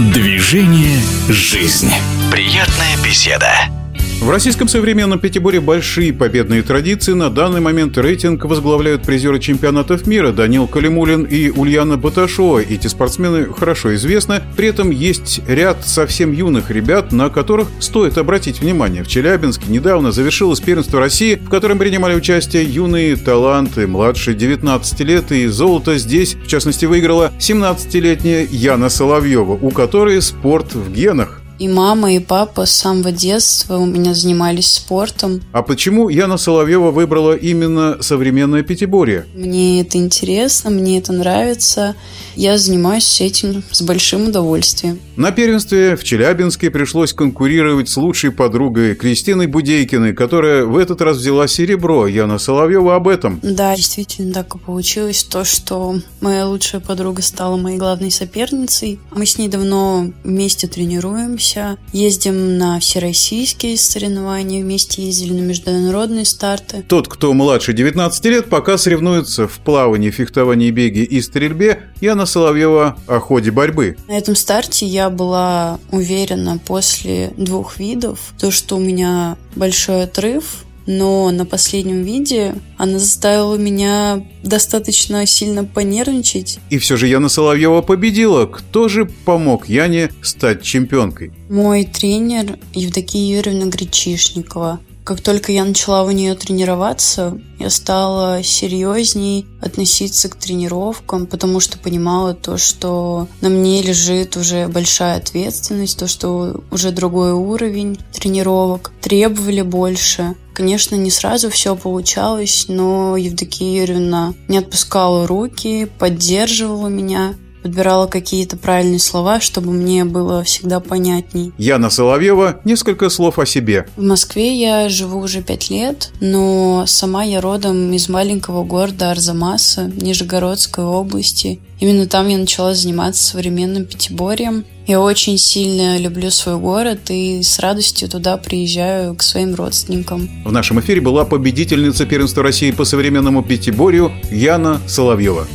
Движение «Жизнь». Приятная беседа. В российском современном пятиборе большие победные традиции. На данный момент рейтинг возглавляют призеры чемпионатов мира Данил Калимулин и Ульяна Баташова. Эти спортсмены хорошо известны. При этом есть ряд совсем юных ребят, на которых стоит обратить внимание. В Челябинске недавно завершилось первенство России, в котором принимали участие юные таланты младше 19 лет. И золото здесь, в частности, выиграла 17-летняя Яна Соловьева, у которой спорт в генах. И мама, и папа с самого детства у меня занимались спортом. А почему Яна Соловьева выбрала именно современное пятиборье? Мне это интересно, мне это нравится. Я занимаюсь этим с большим удовольствием. На первенстве в Челябинске пришлось конкурировать с лучшей подругой Кристиной Будейкиной, которая в этот раз взяла серебро. Яна Соловьева об этом. Да, действительно так и получилось. То, что моя лучшая подруга стала моей главной соперницей. Мы с ней давно вместе тренируемся тренируемся, ездим на всероссийские соревнования, вместе ездили на международные старты. Тот, кто младше 19 лет, пока соревнуется в плавании, фехтовании, беге и стрельбе, Яна Соловьева о ходе борьбы. На этом старте я была уверена после двух видов, то, что у меня большой отрыв, но на последнем виде она заставила меня достаточно сильно понервничать. И все же Яна Соловьева победила. Кто же помог Яне стать чемпионкой? Мой тренер Евдокия Юрьевна Гречишникова. Как только я начала у нее тренироваться, я стала серьезней относиться к тренировкам, потому что понимала то, что на мне лежит уже большая ответственность, то, что уже другой уровень тренировок, требовали больше. Конечно, не сразу все получалось, но Евдокия Юрьевна не отпускала руки, поддерживала меня подбирала какие-то правильные слова, чтобы мне было всегда понятней. Яна Соловьева, несколько слов о себе. В Москве я живу уже пять лет, но сама я родом из маленького города Арзамаса, Нижегородской области. Именно там я начала заниматься современным пятиборьем. Я очень сильно люблю свой город и с радостью туда приезжаю к своим родственникам. В нашем эфире была победительница первенства России по современному пятиборью Яна Соловьева.